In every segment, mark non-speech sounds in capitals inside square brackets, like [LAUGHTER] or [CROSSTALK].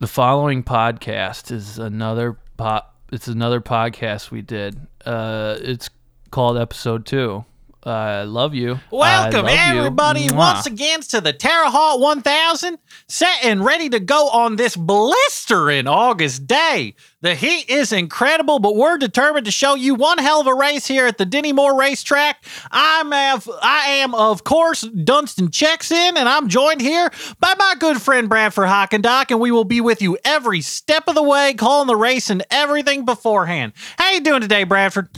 The following podcast is another pop. It's another podcast we did. Uh, it's called episode two. Uh, I love you. Welcome love everybody Mwah. once again to the Terre Haute 1000, set and ready to go on this blistering August day. The heat is incredible, but we're determined to show you one hell of a race here at the Dinty Moore Racetrack. I'm av- I am of course Dunstin Checksin, and I'm joined here by my good friend Bradford Hockendock, and we will be with you every step of the way, calling the race and everything beforehand. How you doing today, Bradford?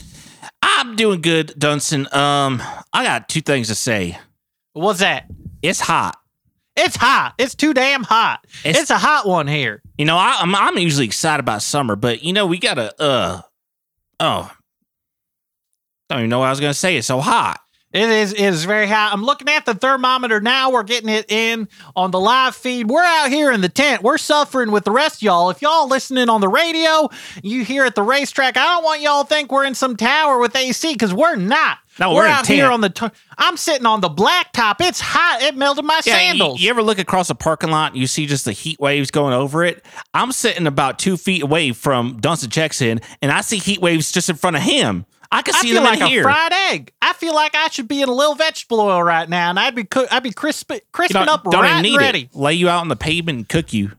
I'm doing good, Dunstin. Um, I got two things to say. What's that? It's hot. It's hot. It's too damn hot. It's, It's- a hot one here. You know, I, I'm I'm usually excited about summer, but you know, we gotta uh oh. Don't even know what I was gonna say. It's so hot. It is it is very hot. I'm looking at the thermometer now. We're getting it in on the live feed. We're out here in the tent. We're suffering with the rest of y'all. If y'all listening on the radio, you here at the racetrack, I don't want y'all to think we're in some tower with AC because we're not. No, we're, we're out here on the. T- I'm sitting on the blacktop. It's hot. It melted my Yeah, you, sandals. you ever look across a parking lot and you see just the heat waves going over it? I'm sitting about two feet away from Dunstin Jackson, and I see heat waves just in front of him. I can I see feel them like in a here. fried egg. I feel like I should be in a little vegetable oil right now, and I'd be cook- I'd be crisp- crisping You don't, up don't right even need ready. it. Lay you out on the pavement and cook you.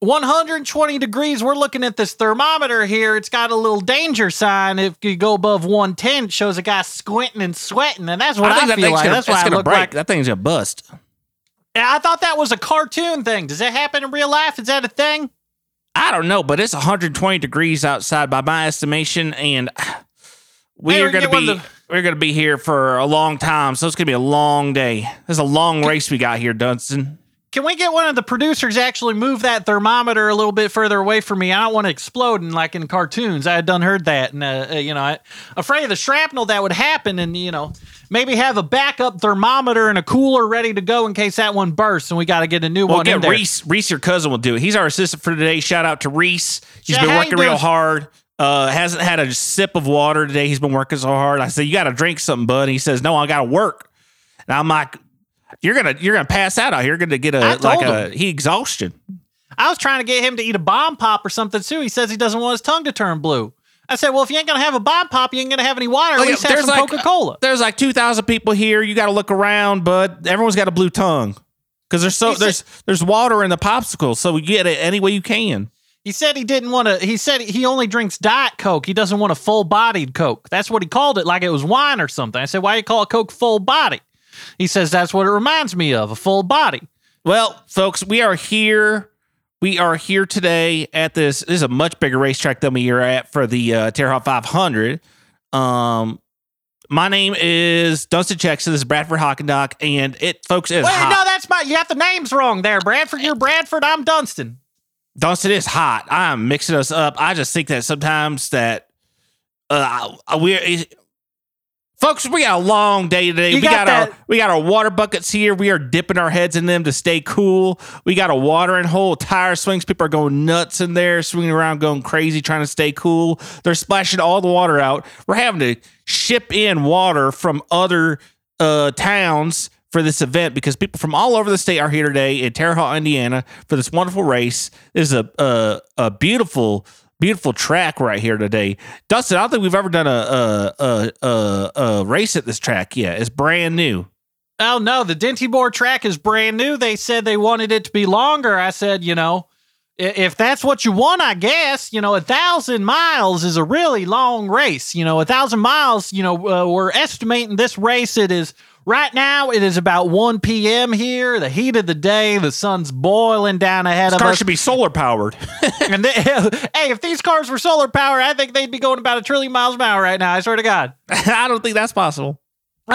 120 degrees. We're looking at this thermometer here. It's got a little danger sign. If you go above 110, it shows a guy squinting and sweating, and that's what I, think that feel like. gonna, that's why I look break. like. That thing's gonna bust. Yeah, I thought that was a cartoon thing. Does that happen in real life? Is that a thing? I don't know, but it's 120 degrees outside by my estimation, and we Hey, are going to be the- we're going to be here for a long time. So it's going to be a long day. It's a long race we got here, Dunstin. Can we get one of the producers to actually move that thermometer a little bit further away from me? I don't want to explode in like in cartoons. I had done heard that, and uh, uh, you know, I, afraid of the shrapnel that would happen, and you know, maybe have a backup thermometer and a cooler ready to go in case that one bursts, and we got to get a new Well, one in get there. Reese. Reese, your cousin, will do it. He's our assistant for today. Shout out to Reese. He's Yeah, been working real hard. Uh, hasn't had a sip of water today. He's been working so hard. I said, "You got to drink something, bud." And he says, "No, I got to work." And I'm like, "You're gonna you're gonna pass out out here. You're gonna get a like him. a he exhaustion." I was trying to get him to eat a bomb pop or something too. He says he doesn't want his tongue to turn blue. I said, well, if you ain't gonna have a bomb pop, you ain't gonna have any water. At Look, least have there's some like- Coca Cola. there's like 2,000 people here. You got to look around, bud. Everyone's got a blue tongue because there's so there's there's water in the popsicle, so you get it any way you can. He said he didn't want to. He said he only drinks Diet Coke. He doesn't want a full bodied Coke. That's what he called it, like it was wine or something. I said, why you call a Coke full body? He says that's what it reminds me of, a full body. Well, folks, we are here. We are here today at this. This is a much bigger racetrack than we are at for the uh, Terre Haute 500. Um, my name is Dunstin Jackson. This is Bradford Hockendock, and it, folks, is Wait, hot. no, that's my. You got the names wrong there, Bradford. You're Bradford. I'm Dunstin. Dunstin this hot. I'm mixing us up. I just think that sometimes that uh we're folks we got a long day today. You we got got, our we got our water buckets here. We are dipping our heads in them to stay cool. We got a watering hole, tire swings. People are going nuts in there, swinging around, going crazy, trying to stay cool. They're splashing all the water out. We're having to ship in water from other uh towns for this event because people from all over the state are here today in Terre Haute, Indiana, for this wonderful race. This is a a, a beautiful, beautiful track right here today. Dustin, I don't think we've ever done a a, a a a race at this track yet. It's brand new. Oh no, the Dinty Moore track is brand new. They said they wanted it to be longer. I said, you know, if that's what you want, I guess. You know, a thousand miles is a really long race. You know, a thousand miles. You know, uh, we're estimating this race. It is right now. It is about one p.m. here. The heat of the day. The sun's boiling down ahead This of car us. should be solar powered. [LAUGHS] and they, [LAUGHS] hey, if these cars were solar powered, I think they'd be going about a trillion miles an hour right now. I swear to God. [LAUGHS] I don't think that's possible.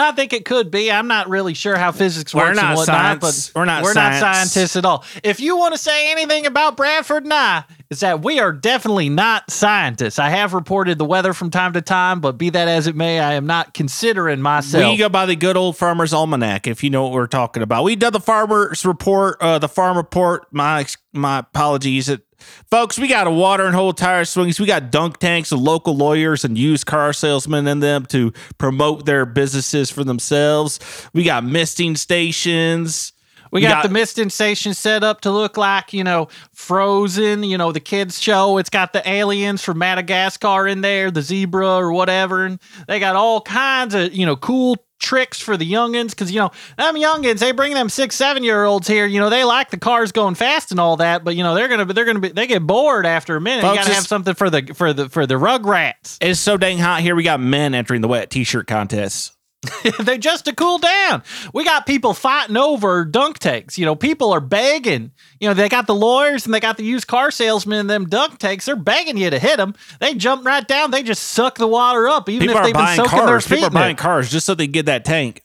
I think it could be. I'm not really sure how physics We're works and whatnot, science. but We're not we're not scientists at all. If you want to say anything about Bradford and I, is that we are definitely not scientists. I have reported the weather from time to time, but be that as it may, I am not considering myself. We go by the good old Farmer's Almanac, if you know what we're talking about. We did the Farmer's Report, uh, the Farm Report. My my apologies. It, folks, we got a water and hole tire swings. We got dunk tanks of local lawyers and used car salesmen in them to promote their businesses for themselves. We got misting stations. We got, got- the misting station set up to look like, you know, Frozen, you know, the kids show. It's got the aliens from Madagascar in there, the zebra or whatever. And they got all kinds of, you know, cool tricks for the youngins. Cause, you know, them youngins, they bring them six, seven year olds here. You know, they like the cars going fast and all that, but, you know, they're going to, they're going to be, they get bored after a minute. Folks, you got to have something for the, for the, for the rugrats. It's so dang hot here. We got men entering the wet t-shirt contests. [LAUGHS] they just to cool down. We got people fighting over dunk takes. You know, people are begging. You know, they got the lawyers and they got the used car salesmen and them dunk takes. They're begging you to hit them. They jump right down. They just suck the water up, even People if they've been soaking their cars. feet People are buying it. cars just so they get that tank.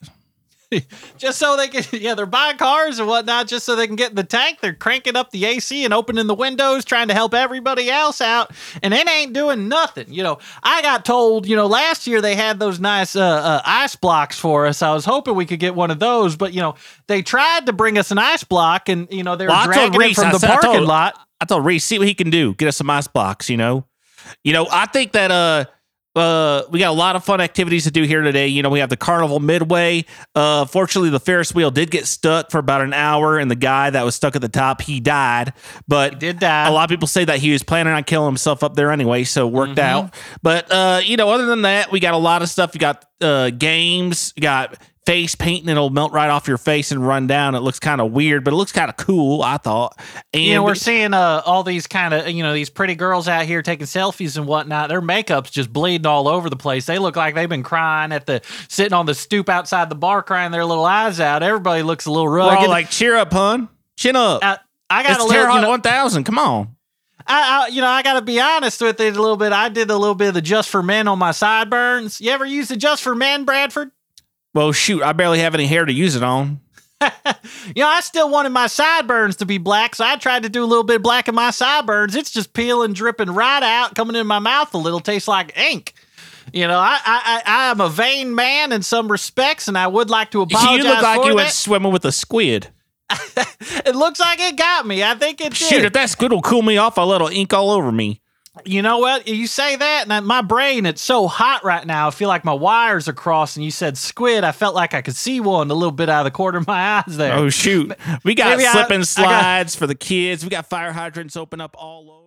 [LAUGHS] just so they can. [LAUGHS] Yeah, they're buying cars and whatnot, just so they can get in the tank. They're cranking up the AC and opening the windows, trying to help everybody else out, and it ain't doing nothing. You know, I got told, you know, last year they had those nice uh, uh, ice blocks for us. I was hoping we could get one of those, but you know, they tried to bring us an ice block, and you know, they were Well, I dragging it from I the said- I parking told- lot. I told Reese, see what he can do. Get us some ice blocks, you know. You know, I think that uh uh we got a lot of fun activities to do here today. You know, we have the carnival midway. Uh fortunately the Ferris wheel did get stuck for about an hour and the guy that was stuck at the top, he died. But did die. a lot of people say that he was planning on killing himself up there anyway, so it worked out. But uh, you know, other than that, we got a lot of stuff. You got uh games, you got face painting, it'll melt right off your face and run down. It looks kind of weird, but it looks kind of cool, I thought. And you know, we're seeing uh, all these kind of, you know, these pretty girls out here taking selfies and whatnot. Their makeup's just bleeding all over the place. They look like they've been crying at the, sitting on the stoop outside the bar, crying their little eyes out. Everybody looks a little we're all like, cheer up, hun. Chin up. I, I got it's a little, you know, 1000. Come on. I, I, you know, I got to be honest with it a little bit. I did a little bit of the Just for Men on my sideburns. You ever use the Just for Men, Bradford? Well, shoot, I barely have any hair to use it on. [LAUGHS] You know, I still wanted my sideburns to be black, so I tried to do a little bit of black in my sideburns. It's just peeling, dripping right out, coming in my mouth a little, tastes like ink. You know, I I I am a vain man in some respects, and I would like to apologize you look like you went swimming with a squid. [LAUGHS] It looks like it got me. I think it did. Shoot, if that squid will cool me off, a little ink all over me. You know what? You say that, and my brain, it's so hot right now. I feel like my wires are crossing. You said squid. I felt like I could see one a little bit out of the corner of my eyes there. Oh shoot. We got Maybe I- and I got- slides for the kids. We got fire hydrants open up all over.